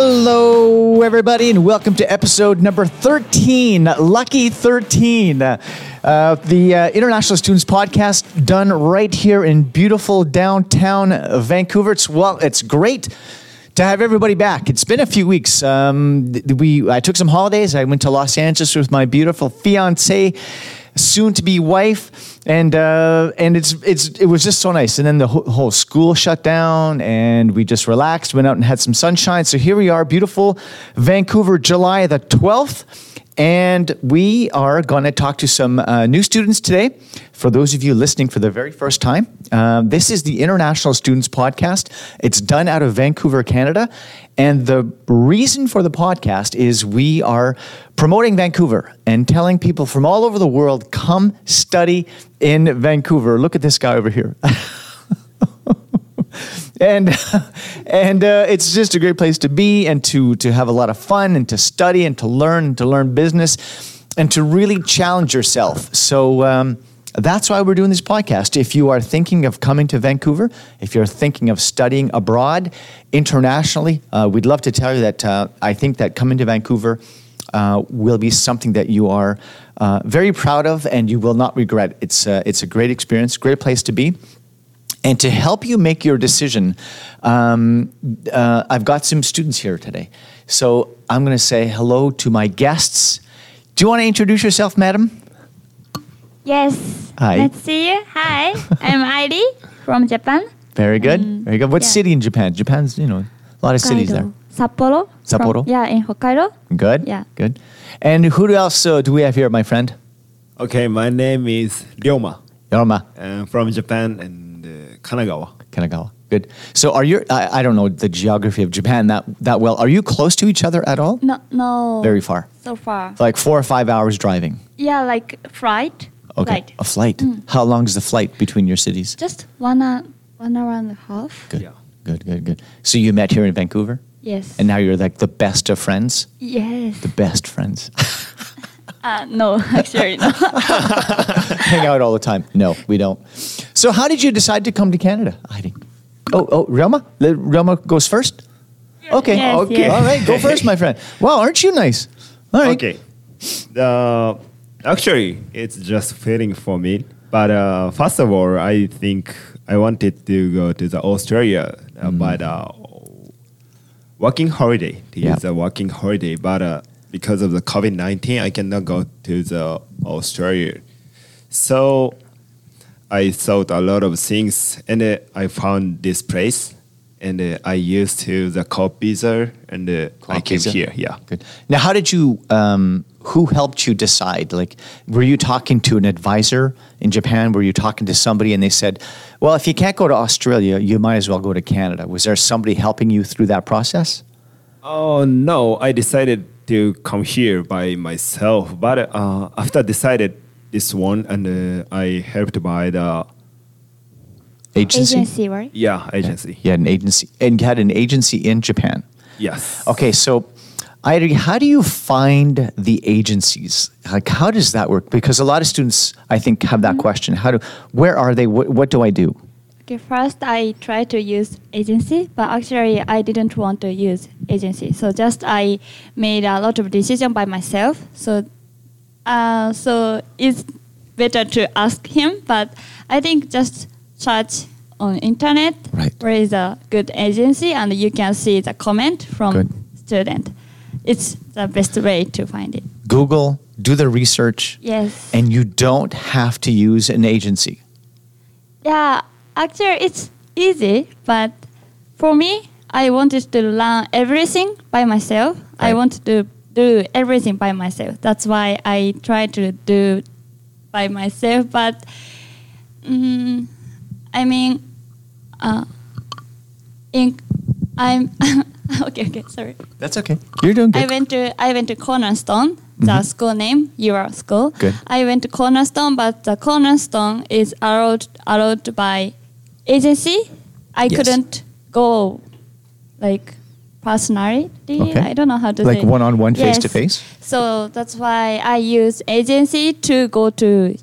Hello, everybody, and welcome to episode number 13, Lucky 13, uh, the uh, International Students Podcast, done right here in beautiful downtown Vancouver. It's well, it's great to have everybody back. It's been a few weeks. Um, we I took some holidays. I went to Los Angeles with my beautiful fiance, soon to be wife, and uh, and it's it's it was just so nice. And then the whole, school shut down, and we just relaxed, went out and had some sunshine. So here we are, beautiful Vancouver, July the twelfth. And we are going to talk to some uh, new students today. For those of you listening for the very first time, uh, this is the International Students Podcast. It's done out of Vancouver, Canada. And the reason for the podcast is we are promoting Vancouver and telling people from all over the world come study in Vancouver. Look at this guy over here. and and uh, it's just a great place to be and to to have a lot of fun and to study and to learn and to learn business and to really challenge yourself. So. Um, that's why we're doing this podcast. If you are thinking of coming to Vancouver, if you're thinking of studying abroad internationally, uh, we'd love to tell you that uh, I think that coming to Vancouver uh, will be something that you are uh, very proud of and you will not regret. It's, uh, it's a great experience, great place to be. And to help you make your decision, um, uh, I've got some students here today. So I'm going to say hello to my guests. Do you want to introduce yourself, madam? Yes. Hi. Let's see you. Hi, I'm Airi from Japan. Very good. Very good. What yeah. city in Japan? Japan's, you know, a lot of cities there. Hokkaido. Sapporo. from- Sapporo? yeah, in Hokkaido. Good. Yeah. Good. And who else uh, do we have here, my friend? Okay, my name is Ryoma. Yorma I'm from Japan and uh, Kanagawa. Kanagawa. Good. So are you, I, I don't know the geography of Japan that, that well. Are you close to each other at all? No, no. Very far. So far. Like four or five hours driving. Yeah, like flight. Okay. Flight. A flight. Mm. How long is the flight between your cities? Just one hour, one hour and a half. Good. Yeah. Good, good, good. So you met here in Vancouver? Yes. And now you're like the best of friends? yes. The best friends. Uh, no, actually no. Hang out all the time. No, we don't. So how did you decide to come to Canada, Heidi? Oh, oh, Ryoma? Le- Ryoma goes first? Okay. Yes, okay. yes. All right, go first, my friend. Wow, aren't you nice? All right. Okay. Uh, actually, it's just fitting for me. But uh, first of all, I think I wanted to go to the Australia but uh, Mm. by the working holiday to Yeah. a working holiday. But uh, because of the COVID nineteen, I cannot go to the Australia. So I thought a lot of things, and uh, I found this place, and uh, I used to the co visa, and uh, I came visa? here. Yeah. Good. Now, how did you? Um, who helped you decide? Like, were you talking to an advisor in Japan? Were you talking to somebody and they said, "Well, if you can't go to Australia, you might as well go to Canada"? Was there somebody helping you through that process? Oh no! I decided to come here by myself, but uh, after decided this one, and uh, I helped by the Agency. Agency, right? yeah agency. Yeah, an agency, and you had an agency in Japan. Yes. Okay, so Ida, how do you find the agencies? Like, how does that work? Because a lot of students, I think, have that question. How do? Where are they? What, what do I do? Okay, first I tried to use agency, but actually I didn't want to use agency. So just I made a lot of decision by myself. So, uh, so it's better to ask him. But I think just search on internet Right. where is a good agency, and you can see the comment from Good. student. It's the best way to find it. Google, do the research, Yes. and you don't have to use an agency. Yeah, actually, it's easy, but for me, I wanted to learn everything by myself. I wanted to do everything by myself. That's why I try to do by myself. But mm, I mean, uh, in I'm okay. Okay, sorry. That's okay. You're doing I good. went to I went to Cornerstone, the school name, your school. Good. I went to Cornerstone, but the Cornerstone is allowed allowed by agency. I Yes. couldn't go like personally. Okay. I don't know how to say that. Like one-on-one, Yes. face-to-face? So that's why I use agency to go to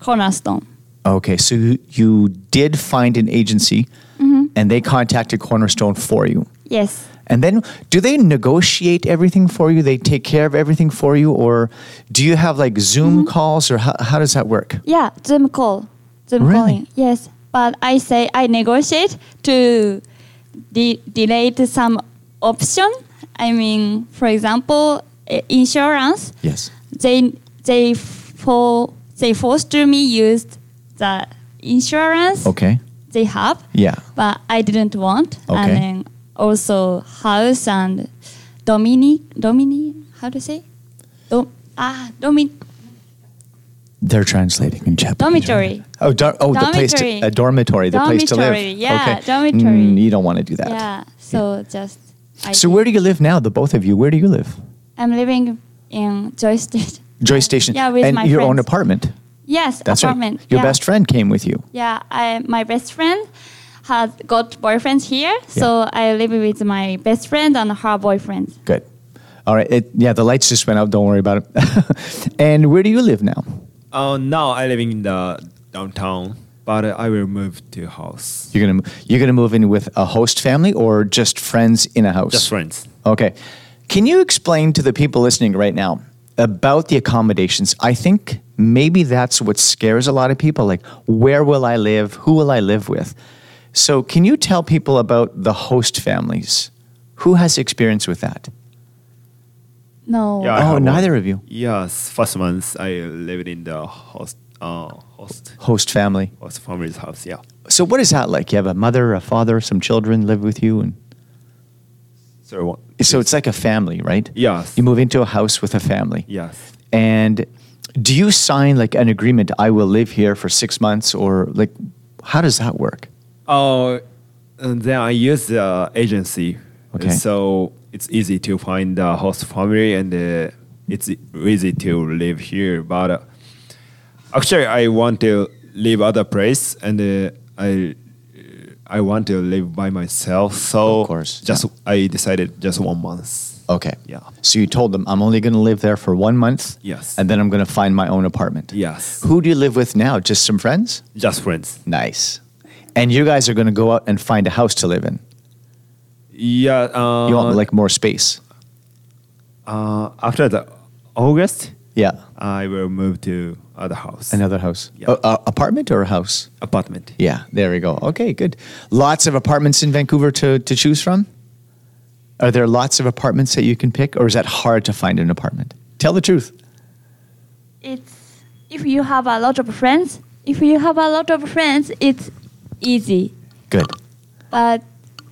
Cornerstone. Okay, so you, you did find an agency, Mm-hmm. and they contacted Cornerstone for you. Yes. And then do they negotiate everything for you? They take care of everything for you? Or do you have like Zoom Mm-hmm. calls or how, how does that work? Yeah, Zoom call. Zoom Really? calling. Yes. But I say I negotiate to de- delay to some option. I mean, for example, insurance. Yes. They they for they forced me use the insurance Okay. they have, Yeah. but I didn't want. Okay. And then also house and domini domini how to say? Dom, ah domi They're translating in Japanese. Dormitory. Oh, oh, the place to, a dormitory, the place to live. Dormitory, yeah, okay. dormitory. Mm, you don't want to do that. Yeah. So just. I So where do you live now? The both of you. Where do you live? I'm living in Joy State. Joyce Station. Yeah, with and my your own apartment. Yes, That's apartment. right. Your yeah. best friend came with you. Yeah, I, my best friend has got boyfriends here, so I live with my best friend and her boyfriend. Good. All right. It, yeah, the lights just went out. Don't worry about it. and where do you live now? Uh, now I live in the downtown, but I will move to house. You're gonna you're gonna move in with a host family or just friends in a house? Just friends. Okay. Can you explain to the people listening right now about the accommodations? I think maybe that's what scares a lot of people. Like, where will I live? Who will I live with? So, can you tell people about the host families? Who has experience with that? No. Yeah, I Oh, have neither one. of you. Yes, first month I lived in the host, uh, host, Host family. host family's house. Yeah. So, what is that like? You have a mother, a father, some children live with you, and So what? so it's like a family, right? Yes. You move into a house with a family. Yes. And do you sign like an agreement? I will live here for six months, or like, how does that work? Oh, and then I use the agency. Okay. So it's easy to find the host family and uh, it's easy to live here. But uh, actually, I want to live other place and uh, I I want to live by myself. So Of course, just yeah. I decided just one month. Okay. Yeah. So you told them I'm only going to live there for one month. Yes. And then I'm going to find my own apartment. Yes. Who do you live with now? Just some friends? Just friends. Nice. And you guys are going to go out and find a house to live in. Yeah. Uh, You want like more space. uh, after the August, Yeah. I will move to other house. Another house. Yeah. A- a- apartment or a house? apartment. Yeah. There we go. Okay, good. Lots of apartments in Vancouver to, to choose from? Are there lots of apartments that you can pick, or is that hard to find an apartment? Tell the truth. It's if you have a lot of friends. If you have a lot of friends, it's easy. Good. But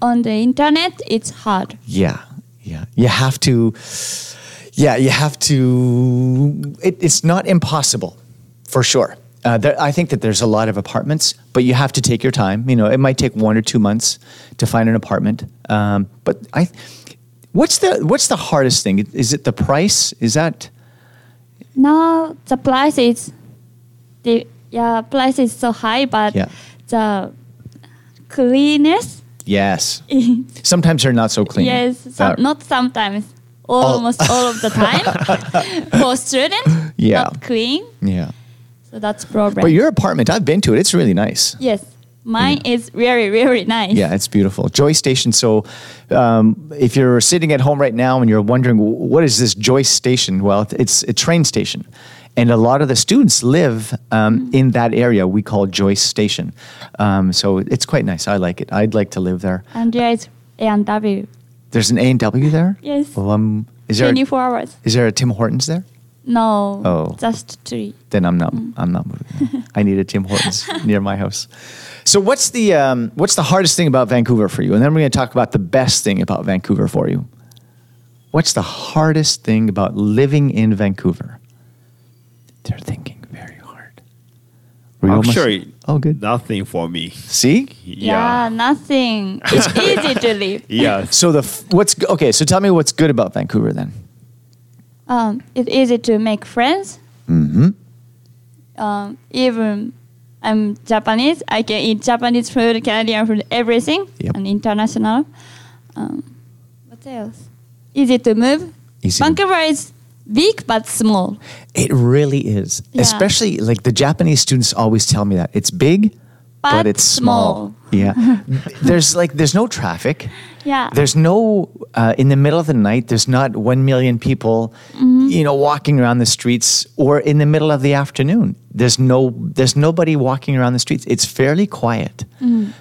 on the internet, it's hard. Yeah, yeah. You have to. Yeah, you have to. It, it's not impossible, for sure. Uh, there, I think that there's a lot of apartments, but you have to take your time. You know, it might take one or two months to find an apartment. Um, but I, what's the what's the hardest thing? Is it the price? Is that No, the price is, the yeah price is so high, but Yeah. the cleanness. Yes? Sometimes they're not so clean. yes, some, not sometimes. Almost all of the time for students. Yeah. Not clean. yeah. So that's problem. But your apartment, I've been to it. It's really nice. yes, mine is very very nice. Yeah, it's beautiful. Joyce Station. So, um, if you're sitting at home right now and you're wondering what is this Joy Station, well, it's a train station, and a lot of the students live um, in that area we call Joyce Station. Um, so it's quite nice. I like it. I'd like to live there. And there is A and W. There's an A and W there. Yes. Well, um, is there a, 24 hours. is there a Tim Hortons there? No. Oh. Just three. Then I'm not. I'm not moving. I need a Tim Hortons near my house. So what's the um, what's the hardest thing about Vancouver for you? And then we're going to talk about the best thing about Vancouver for you. What's the hardest thing about living in Vancouver? They're thinking very hard. Were you almost- Actually, oh, good. Nothing for me. See, Yeah, nothing. It's easy to live. Yeah. so the f- what's okay? So tell me what's good about Vancouver then. Um, it's easy to make friends. Mm-hmm. Um, even I'm Japanese, I can eat Japanese food, Canadian food, everything, Yep. and international. Um, what else? Easy to move. Easy to- Vancouver is big but small. It really is. Yeah. Especially like the Japanese students always tell me that it's big, but, it's small. Yeah. there's like there's no traffic. Yeah. There's no uh, in the middle of the night. There's not one million people, you know, walking around the streets, or in the middle of the afternoon. There's no there's nobody walking around the streets. It's fairly quiet.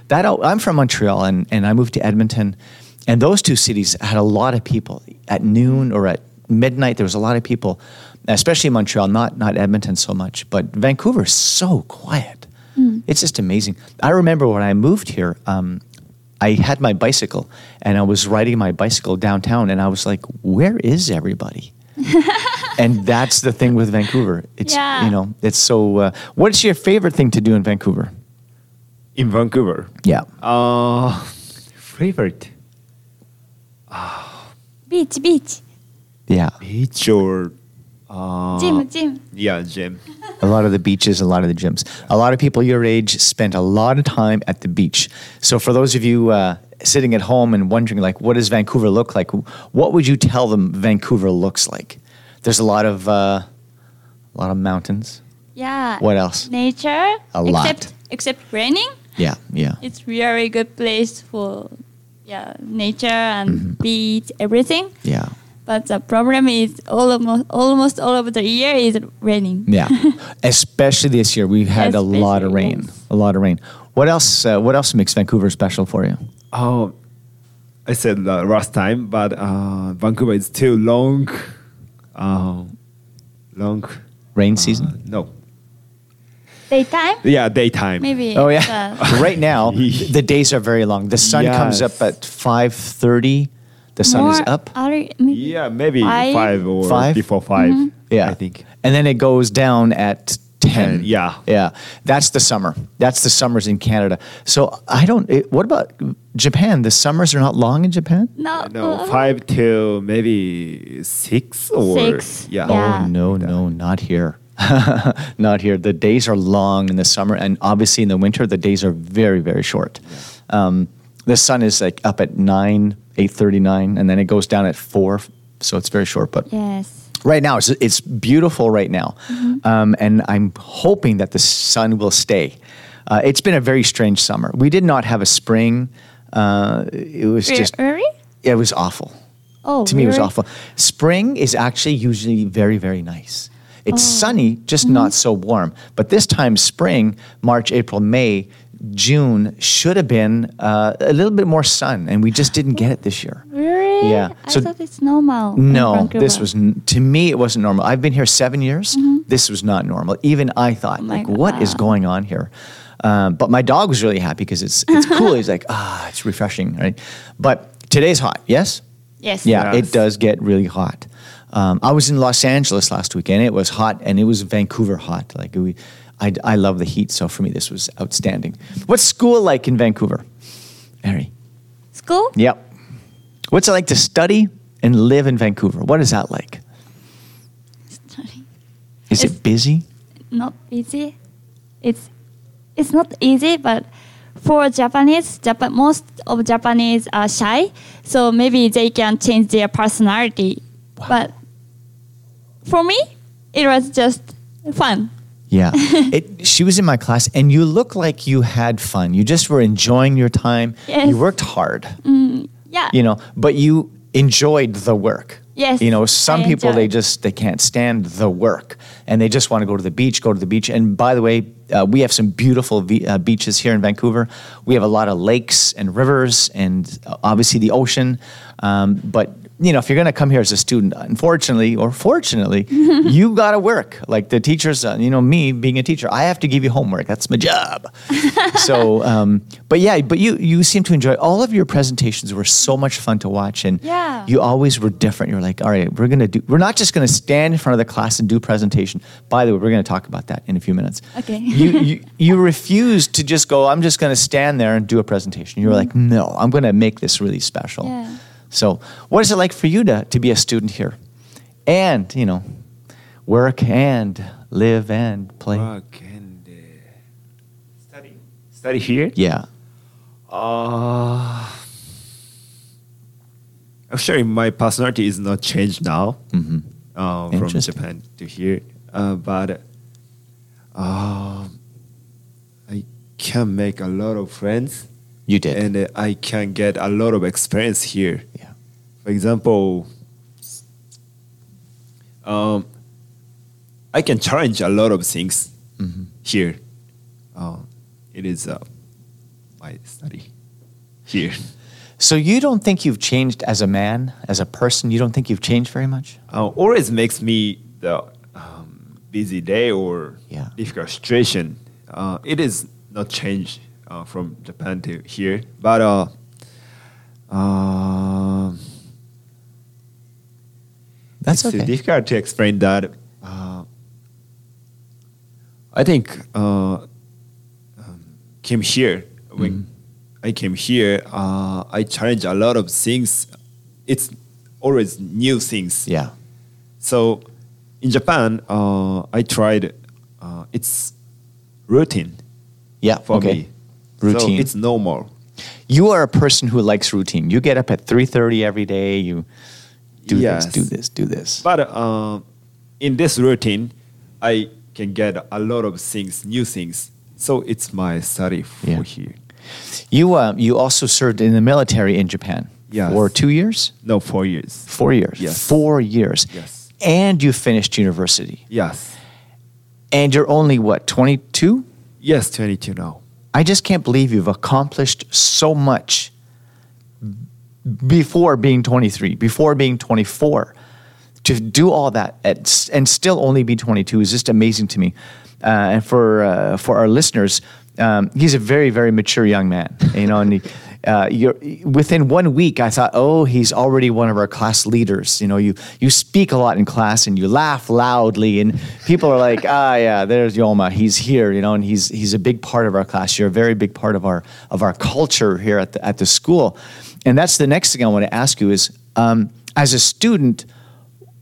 That I'm from Montreal, and and I moved to Edmonton, and those two cities had a lot of people at noon or at midnight. There was a lot of people, especially in Montreal. Not not Edmonton so much, but Vancouver is so quiet. It's just amazing. I remember when I moved here, um, I had my bicycle and I was riding my bicycle downtown, and I was like, "Where is everybody?" and that's the thing with Vancouver. It's Yeah. you know, it's so. Uh, what's your favorite thing to do in Vancouver? In Vancouver. Yeah, Uh, favorite beach, beach, yeah. beach or uh, gym, gym. yeah, gym. A lot of the beaches, a lot of the gyms. A lot of people your age spent a lot of time at the beach. So for those of you uh, sitting at home and wondering, like, what does Vancouver look like? What would you tell them Vancouver looks like? There's a lot of uh, a lot of mountains. Yeah. What else? Nature. A lot. Except except raining. Yeah, yeah. It's really good place for yeah nature and Mm-hmm. beach everything. Yeah. But the problem is almost almost all of the year is raining. Yeah, especially this year, we've had a lot of rain. yes. A lot of rain. What else? Uh, what else makes Vancouver special for you? Oh, I said uh, last time, but uh, Vancouver is too long. Uh, long. Rain uh, season. no. Daytime Yeah, daytime. maybe. Oh yeah. uh, right now, the days are very long. The sun comes up at five thirty. The sun is up. early, maybe. Yeah, maybe Five? five, or Five? before 5 Yeah, I think. And then it goes down at ten. Ten, yeah. yeah. That's the summer. That's the summers in Canada. So I don't. It, what about Japan? The summers are not long in Japan. No. No, uh, five till maybe six or Six, yeah. yeah. Oh no, no, not here. not here. The days are long in the summer, and obviously in the winter, the days are very, very short. Um, the sun is like up at nine, eight thirty-nine, and then it goes down at four, so it's very short. But Yes. right now, it's, it's beautiful right now, um, and I'm hoping that the sun will stay. Uh, it's been a very strange summer. We did not have a spring. Uh, it was Very just early. it was awful Oh, to me it was awful spring is actually usually very very nice it's Oh. sunny just Mm-hmm. not so warm but this time spring march april may june should have been uh, a little bit more sun and we just didn't get it this year Really? Yeah, I so- thought it's normal. no this was to me it wasn't normal i've been here seven years this was not normal even i thought Mm-hmm. Oh my like what is going on here um, but my dog was really happy because it's it's cool he's like ah it's refreshing right but today's hot yes Yes. yeah, Yes. it does get really hot. Um, I was in Los Angeles last weekend. It was hot, and it was Vancouver hot. Like we, I, I love the heat. So for me, this was outstanding. What's school like in Vancouver, Mary? School? Yep. What's it like to study and live in Vancouver? What is that like? Study. Is It's- it busy? Not busy. It's it's not easy, but for Japanese, Japan, most of Japanese are shy, so maybe they can change their personality. Wow. But for me, it was just fun. Yeah. it, she was in my class, and you look like you had fun. You just were enjoying your time. Yes. You worked hard. Yeah. you know but you enjoyed the work Yes, you know some I people they just they can't stand the work and they just want to go to the beach go to the beach and by the way uh, we have some beautiful ve- uh, beaches here in vancouver we have a lot of lakes and rivers and uh, obviously the ocean um, but you know if you're going to come here as a student unfortunately or fortunately you got to work like the teachers uh, you know me being a teacher i have to give you homework that's my job so um, but yeah but you you seem to enjoy all of your presentations were so much fun to watch and Yeah. you always were different you're like all right we're gonna do we're not just gonna stand in front of the class and do presentation by the way we're gonna talk about that in a few minutes Okay. you, you you refused to just go i'm just gonna stand there and do a presentation you were like no i'm gonna make this really special Mm-hmm. Yeah. So what is it like for you to, to be a student here and you know work and live and play Work and uh, study. Study here? yeah Uh, actually, my personality is not changed now hmm uh, from Japan to here. Uh, but uh, I can make a lot of friends You did. and uh, I can get a lot of experience here. For example, um, I can challenge a lot of things Mhm. here. Uh, it is uh, my study here. So you don't think you've changed as a man, as a person? You don't think you've changed very much? Uh, always makes me the um, busy day or Yeah. difficult situation. Uh, it is not changed uh, from Japan to here, but uh, uh, That's it's okay. difficult to explain that. Uh, I think uh, um, came here when Mm-hmm. I came here. Uh, I challenge a lot of things. It's always new things. Yeah. So in Japan, uh, I tried. Uh, it's routine Yeah. for okay. me. Routine. So it's normal. you are a person who likes routine. You get up at 3:30 every day. You do Yes. this, do this, do this. But uh, in this routine, I can get a lot of things, new things. So it's my study for Yeah. here. You uh, you also served in the military in Japan Yes. for two years, No, four years. four years, Yes. four years. Yes. And you finished university, Yes. and you're only what 22. Yes, 22 now. I just can't believe you've accomplished so much before being 23, before being 24. To do all that at, and still only be 22 is just amazing to me. Uh, and for uh, for our listeners, um, he's a very very mature young man. You know, and he, uh, you're, within one week, I thought, oh, he's already one of our class leaders. You know, you you speak a lot in class and you laugh loudly, and people are like, ah, yeah, there's Ryoma. He's here. You know, and he's he's a big part of our class. You're a very big part of our of our culture here at the at the school. And that's the next thing I want to ask you is, um, as a student,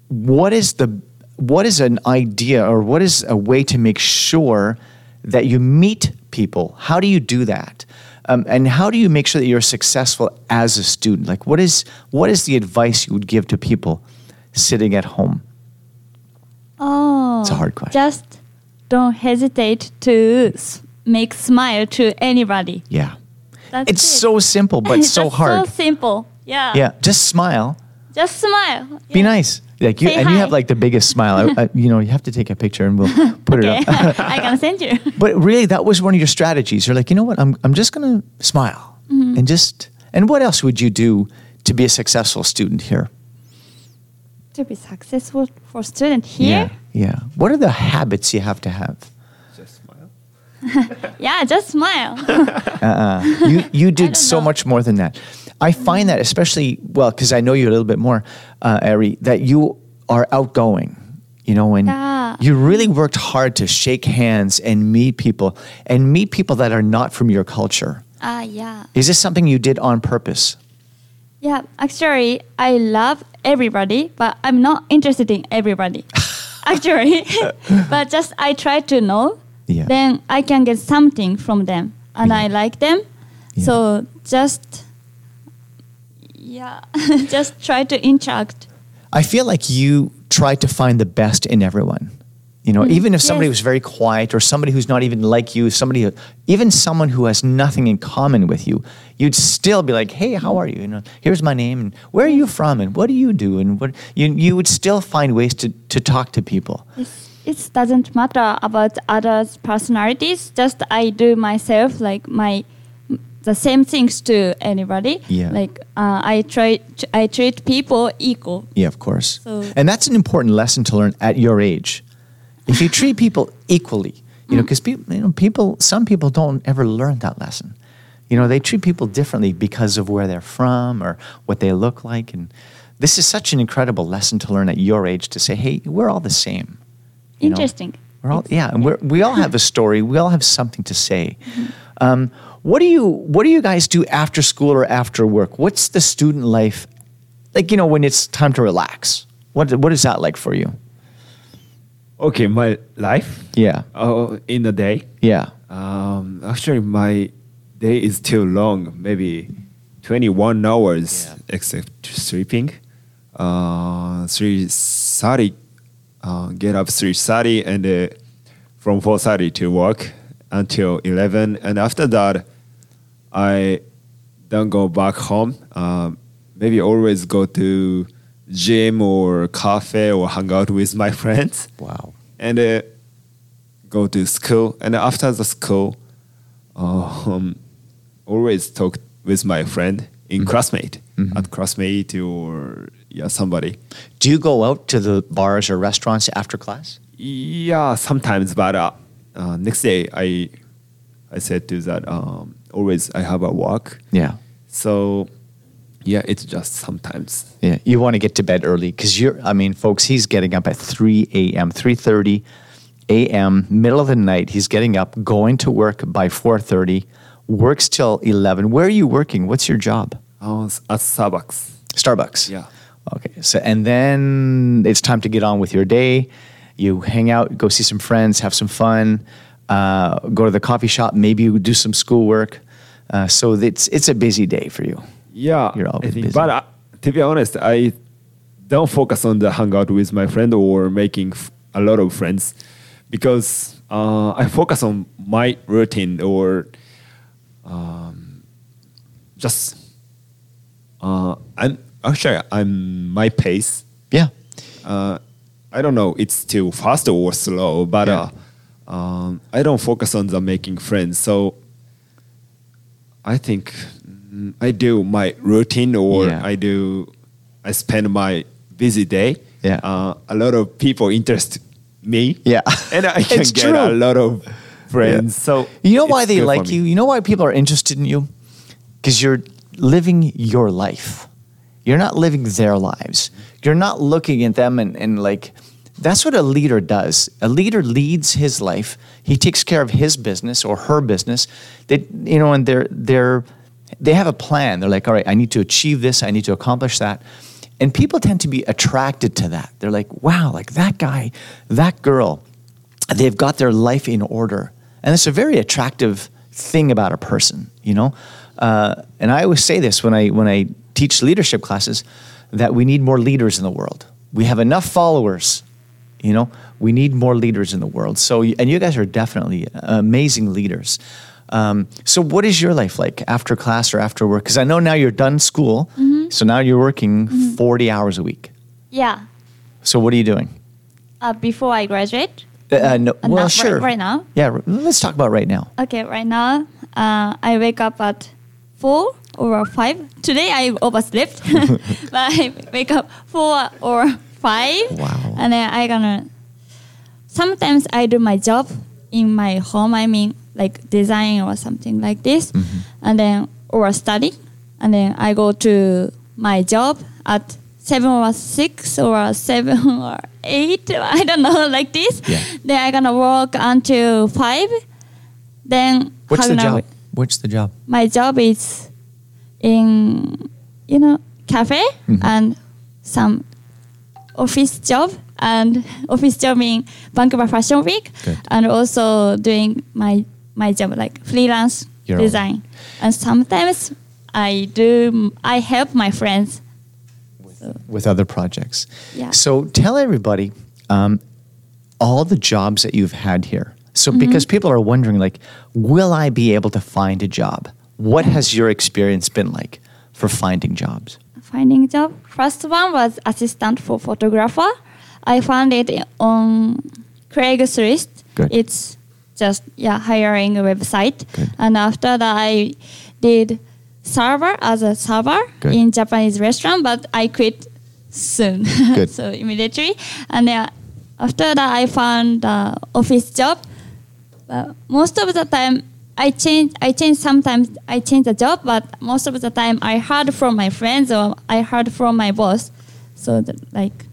what is the what is an idea or what is a way to make sure that you meet people? How do you do that? Um, and how do you make sure that you're successful as a student? Like, what is what is the advice you would give to people sitting at home? Oh, It's a hard question. Just don't hesitate to s- make smile to anybody. Yeah, That's it's it. so simple, but so hard. So simple. Yeah. yeah, just smile, Just smile. be Yeah. nice. Like you, Say and you have like the biggest smile. I, I, you know, you have to take a picture and we'll put Okay. it up. I can send you. But really, that was one of your strategies. You're like, you know what? I'm, I'm just going to smile Mm-hmm. and just. And what else would you do to be a successful student here? to be successful for student here. Yeah. Yeah. What are the habits you have to have? Just smile. Yeah, just smile. Uh-uh. You you did so know. much more than that. I find that especially well because I know you a little bit more, uh, Airi, that you are outgoing. You know, and Yeah. you really worked hard to shake hands and meet people and meet people that are not from your culture. Ah, yeah. Is this something you did on purpose? Yeah, actually, I love everybody, but I'm not interested in everybody. actually, but just I try to know. Yeah. Then I can get something from them, and Yeah. I like them. Yeah. So just yeah, just try to interact. I feel like you try to find the best in everyone. You know, mm, even if somebody yes. was very quiet or somebody who's not even like you, somebody, who- even someone who has nothing in common with you, you'd still be like, "Hey, how are you? You know, here's my name, and where are you from, and what do you do, and what you you would still find ways to to talk to people. It's, it doesn't matter about others' personalities. Just I do myself like my the same things to anybody. Yeah. Like uh, I try I treat people equal. Yeah, of course. So- and that's an important lesson to learn at your age. If you treat people equally, you know, because people, you know, people, some people don't ever learn that lesson. You know, they treat people differently because of where they're from or what they look like, and this is such an incredible lesson to learn at your age. To say, hey, we're all the same. you know? Interesting. We're all yeah, and we're, we all have a story. We all have something to say. Um, what do you What do you guys do after school or after work? What's the student life like? You know, when it's time to relax. What What is that like for you? Okay, my life Yeah, oh, in the day. yeah, Um, actually, my day is too long, maybe 21 hours Yeah. except sleeping. Uh, 3.30, uh, get up 3.30 and uh, from 4.30 to work. Until 11. And after that, I don't go back home. Um, maybe always go to gym or cafe or hang out with my friends Wow. and uh, go to school. And after the school, um, always talk with my friend in classmate at classmate or yeah somebody. Do you go out to the bars or restaurants after class? Yeah, sometimes, but uh, uh, next day I I said to that um, always I have a walk. Yeah. So yeah, it's just sometimes. Yeah, you want to get to bed early because you're. I mean, folks, he's getting up at three a.m., three thirty a.m., middle of the night. He's getting up, going to work by four thirty, works till eleven. Where are you working? What's your job? Oh, at Starbucks. Starbucks. Yeah. Okay. So and then it's time to get on with your day. You hang out, go see some friends, have some fun, uh, go to the coffee shop. Maybe you do some schoolwork. Uh, so it's it's a busy day for you. Yeah, You're I always busy. But uh, to be honest, I don't focus on the hangout with my friend or making f- a lot of friends because uh, I focus on my routine or um, just uh, I'm actually I'm my pace. Yeah. Uh, I don't know it's too fast or slow, but Yeah. uh, um, I don't focus on the making friends. So I think mm, I do my routine or Yeah. I do I spend my busy day. Yeah. Uh, a lot of people interest me. Yeah. and I can get true. a lot of friends. So You know why they like you? You know why people are interested in you? Because you're living your life. You're not living their lives. You're not looking at them and, and like, that's what a leader does. A leader leads his life. He takes care of his business or her business. They, you know, and they're, they're, they have a plan. They're like, all right, I need to achieve this. I need to accomplish that. And people tend to be attracted to that. They're like, wow, like that guy, that girl, they've got their life in order. And it's a very attractive thing about a person, you know? Uh, and I always say this when I, when I teach leadership classes that we need more leaders in the world. We have enough followers, you know? We need more leaders in the world. So, and you guys are definitely amazing leaders. Um, so, what is your life like after class or after work? Because I know now you're done school, so now you're working 40 hours a week. Yeah. So, what are you doing? Uh, before I graduate. Uh, uh, no, Uh, well, not right- sure. right now? Yeah, let's talk about right now. Okay, right now uh, I wake up at four or five. Today I overslept, but I wake up four or five. Wow. And then I gonna. Sometimes I do my job in my home. I mean, like design or something like this, Mm-hmm. and then or study, and then I go to my job at seven or six or seven or eight. I don't know, like this. Yeah. Then I gonna work until five. Then What's the job? What's the job? My job is in you know cafe Mhm. and some office job and office job in Vancouver Fashion Week Good. and also doing my my job like freelance Your own. design and sometimes I do I help my friends. So, with other projects. Yeah. So tell everybody um, all the jobs that you've had here. So because people are wondering, like, will I be able to find a job? What has your experience been like for finding jobs? finding job. First one was assistant for photographer. I found it on Craigslist. Good. It's just yeah hiring a website. Good. And after that, I did server as a server Good. in Japanese restaurant, but I quit soon. Good. so immediately, and then after that, I found the office job. But most of the time, I change. I change. Sometimes I change the job, but most of the time, I heard from my friends or I heard from my boss. So the, like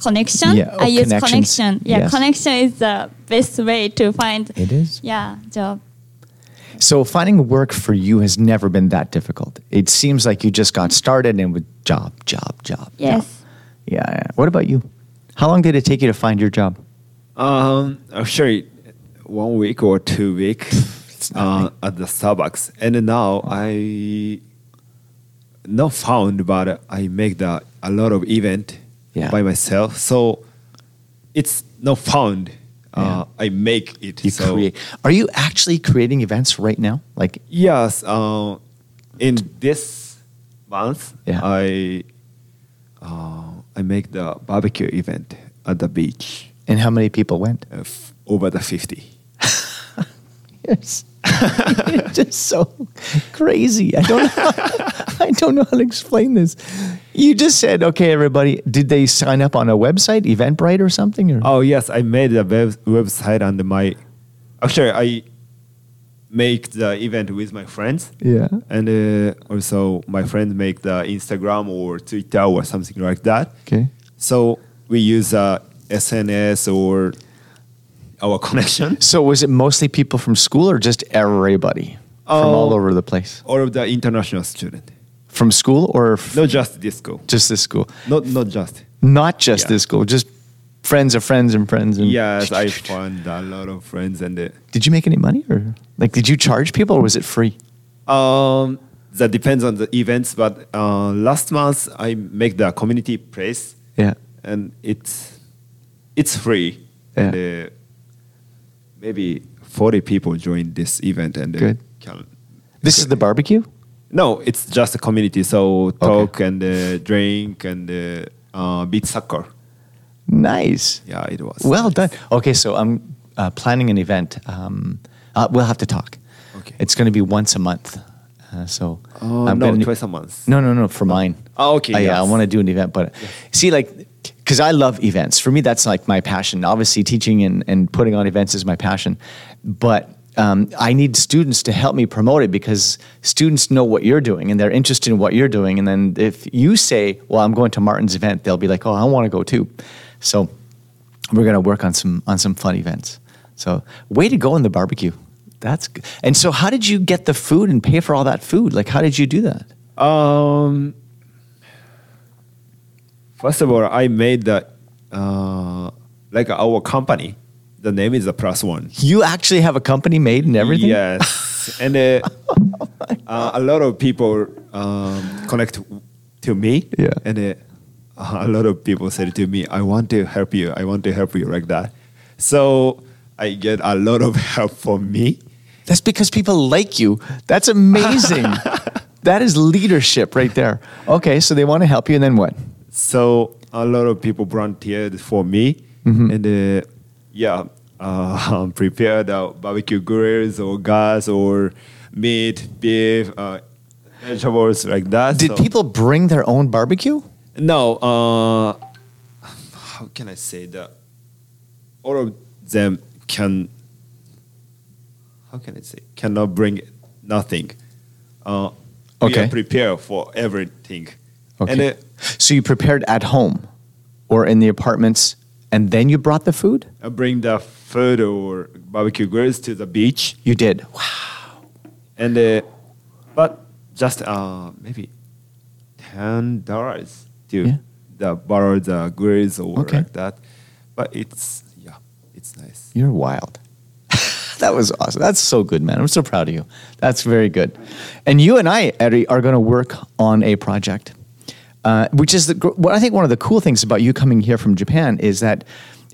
connection. Yeah, oh, I use connection. Yeah, Yes. connection is the best way to find. It is. Yeah, job. So finding work for you has never been that difficult. It seems like you just got started and with job, job, job. Yes. job. Yeah, yeah. What about you? How long did it take you to find your job? Um, actually, one week or two week uh, at the Starbucks, and now I not found, but I make the a lot of event Yeah. by myself. So it's not found Uh, I make it. You so create. Are you actually creating events right now? Like, yes, uh, in this month, Yeah. I uh, I make the barbecue event at the beach. and how many people went? Uh, f- over the fifty. Yes. It's just so crazy. I don't know. I don't know how to explain this. You just said, okay, everybody. Did they sign up on a website, Eventbrite or something? Or? Oh yes, I made a web- website and my actually I make the event with my friends. Yeah. And uh, also my friends make the Instagram or Twitter or something like that. Okay. So we use uh, SNS or our connection. So was it mostly people from school or just everybody from Oh. all over the place? All of the international student, From school or f- not just this school, just this school? not not just. Not just Yeah. this school, just friends of friends and friends. And Yes, I found a lot of friends and. Uh, Did you make any money or like did you charge people or was it free? Um, that depends on the events, but uh, last month I make the community place, Yeah. and it's it's free, and uh, maybe forty people join this event, and uh, Good. can, This is the barbecue? no, it's just a community, so talk and uh, drink and uh, uh, beat soccer. Nice. Yeah, it was Well nice. done. Okay, so I'm uh, planning an event. Um, uh, we'll have to talk. Okay. It's going to be once a month. Uh, so Oh, I'm no, gonna- twice a month. No, no, no, for mine. Oh, okay, Uh, yeah, I want to do an event, but see, like, because I love events. For me, that's like my passion. Obviously, teaching and, and putting on events is my passion, but um, I need students to help me promote it because students know what you're doing and they're interested in what you're doing. And then if you say, "Well, I'm going to Martin's event," they'll be like, "Oh, I want to go too." So we're going to work on some on some fun events. So way to go on the barbecue. That's good. And so, how did you get the food and pay for all that food? Like, how did you do that? Um, first of all, I made the uh, like our company. The name is the Plus One. You actually have a company made and everything? Yes, and uh, uh, a lot of people um, connect to me. Yeah. and uh, a lot of people said to me, "I want to help you. I want to help you like that." So I get a lot of help from me. That's because people like you. That's amazing. that is leadership right there. Okay, so they want to help you, and then what? So a lot of people volunteered for me, Mm-hmm. and uh, yeah, uh, prepare the barbecue grills or gas or meat, beef, uh, vegetables like that. Did So- people bring their own barbecue? No. Uh, how can I say that? All of them can. How can I say? Cannot bring nothing. Uh, We are prepared for everything. Okay. And uh, so you prepared at home or in the apartments, and then you brought the food? I bring the food or barbecue grills to the beach, You did. Wow. and uh, but just uh, maybe ten dollars to Yeah. the borrow the grills or Okay. like that. But it's yeah, it's nice. You're wild. that was awesome. That's so good, man. I'm so proud of you. That's very good. And you and I, Eddie, are going to work on a project, uh, which is the, what I think one of the cool things about you coming here from Japan is that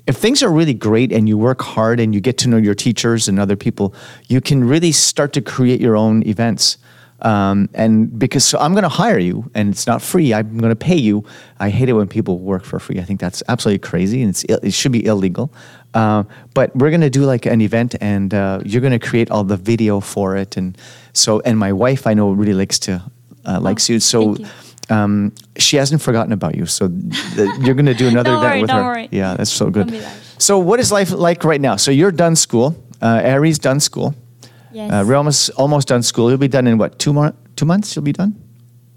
if things are really great and you work hard and you get to know your teachers and other people, you can really start to create your own events. Um, and because so I'm going to hire you and it's not free, I'm going to pay you. I hate it when people work for free. I think that's absolutely crazy and it's, it should be illegal. Uh, but we're going to do like an event and uh, you're going to create all the video for it. And so, and my wife I know really likes to, uh, likes you. So, you. Um, she hasn't forgotten about you. So the, you're going to do another Don't event worry, with don't her. worry. Yeah, that's so good. Don't be like- So what is life like right now? So you're done school. Uh, Airi's done school. Yes. Uh, we're almost almost done school. You'll be done in what two more two months? You'll be done.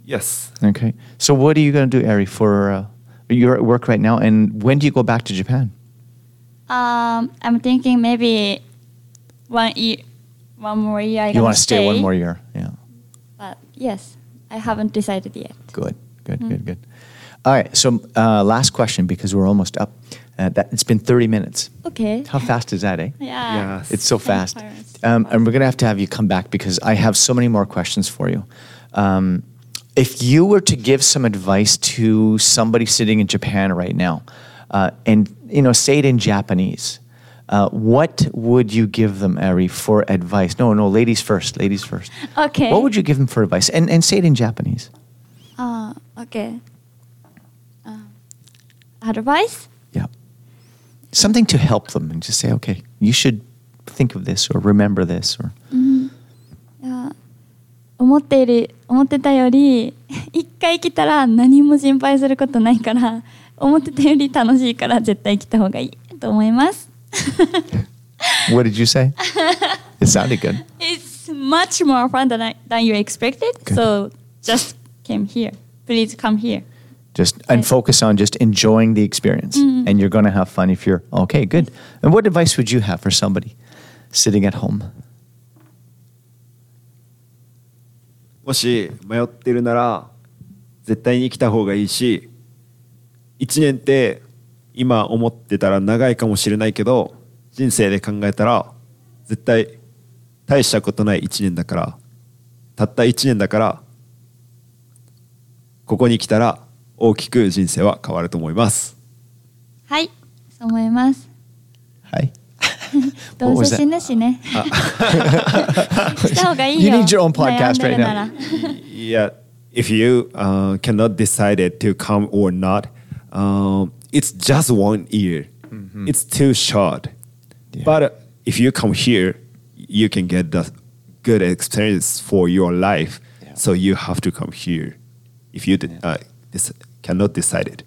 Yes. Okay. So what are you going to do, Airi? For uh, you're at work right now, and when do you go back to Japan? Um, I'm thinking maybe one year, one more year. I you gonna want to stay one more year? Yeah. But yes, I haven't decided yet. Good. Good. Good. Good. All right. So uh, last question because we're almost up. Uh, that it's been 30 minutes. Okay. How fast is that, eh? Yeah. Yes. It's so fast. Um, and we're going to have to have you come back because I have so many more questions for you. Um, if you were to give some advice to somebody sitting in Japan right now, uh, and you know, say it in Japanese, uh, what would you give them, Airi, for advice? No, no, ladies first, ladies first. Okay. What would you give them for advice? And, and say it in Japanese. Uh, okay. Uh, advice? Yeah. Something to help them and just say, okay, you should think of this or remember this or. Mm-hmm. 思っている思ってたより一回来たら何も心配することないから思ってたより楽しいから絶対来た方がいいと思います。what did you say? it sounded good. It's much more fun than I, than you expected. Good. So just came here. Please come here. Just and Right. focus on just enjoying the experience, and you're going to have fun if you're okay. Good. And what advice would you have for somebody sitting at home? もし迷ってるなら絶対に来た方がいいし1年って 今思ってたら長いかもしれないけど人生で考えたら絶対大したことない1年だからたった1年だからここに来たら大きく人生は変わると思いますはい、そう思います。Hi. どうせ? 死ぬしね。した方がいい You よ。need your own podcast 悩んでる right なら Yeah, if you uh, cannot decide it to come or not, um, it's just one year. It's too short. Yeah. But uh, if you come here, you can get the good experience for your life. Yeah. So you have to come here. If you de- uh, this cannot decide it.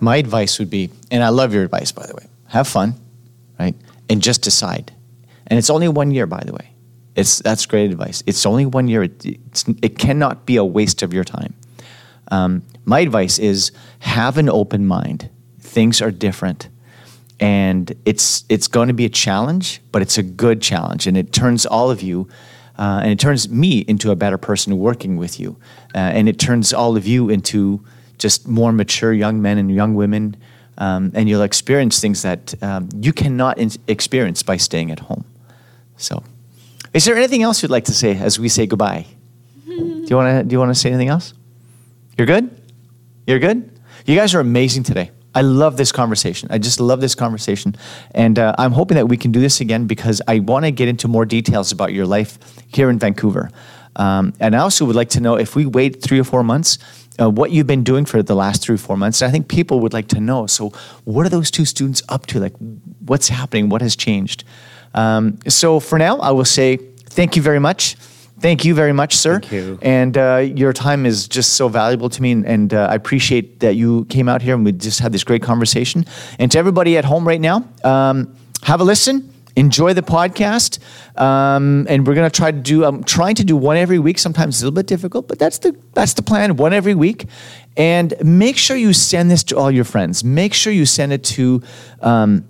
My advice would be, and I love your advice, by the way, have fun, right? And just decide. And it's only one year, by the way. It's, that's great advice. It's only one year. It, it's, it cannot be a waste of your time. Um, my advice is have an open mind. Things are different. And it's, it's going to be a challenge, but it's a good challenge. And it turns all of you, uh, and it turns me into a better person working with you. Uh, and it turns all of you into just more mature young men and young women. Um, and you'll experience things that um, you cannot in- experience by staying at home. So, is there anything else you'd like to say as we say goodbye? do you want to do you want to say anything else? You're good? You're good? You guys are amazing today. I love this conversation. I just love this conversation. And uh, I'm hoping that we can do this again because I want to get into more details about your life here in Vancouver. Um, and I also would like to know if we wait three or four months, uh, what you've been doing for the last three or four months. I think people would like to know. So, what are those two students up to? Like, what's happening? What has changed? Um, so, for now, I will say thank you very much. Thank you very much, sir. Thank you. And uh, your time is just so valuable to me, and, and uh, I appreciate that you came out here and we just had this great conversation. And to everybody at home right now, um, have a listen, enjoy the podcast, um, and we're gonna try to do. I'm trying to do one every week. Sometimes it's a little bit difficult, but that's the that's the plan. One every week, and make sure you send this to all your friends. Make sure you send it to. Um,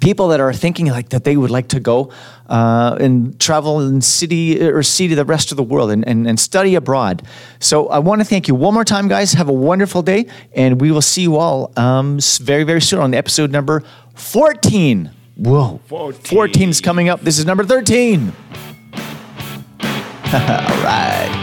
people that are thinking like that they would like to go uh, and travel and city or see to the rest of the world and, and, and study abroad. So I want to thank you one more time, guys. Have a wonderful day, and we will see you all um, very, very soon on episode number 14. Whoa. 14. 14 is coming up. This is number 13. all right.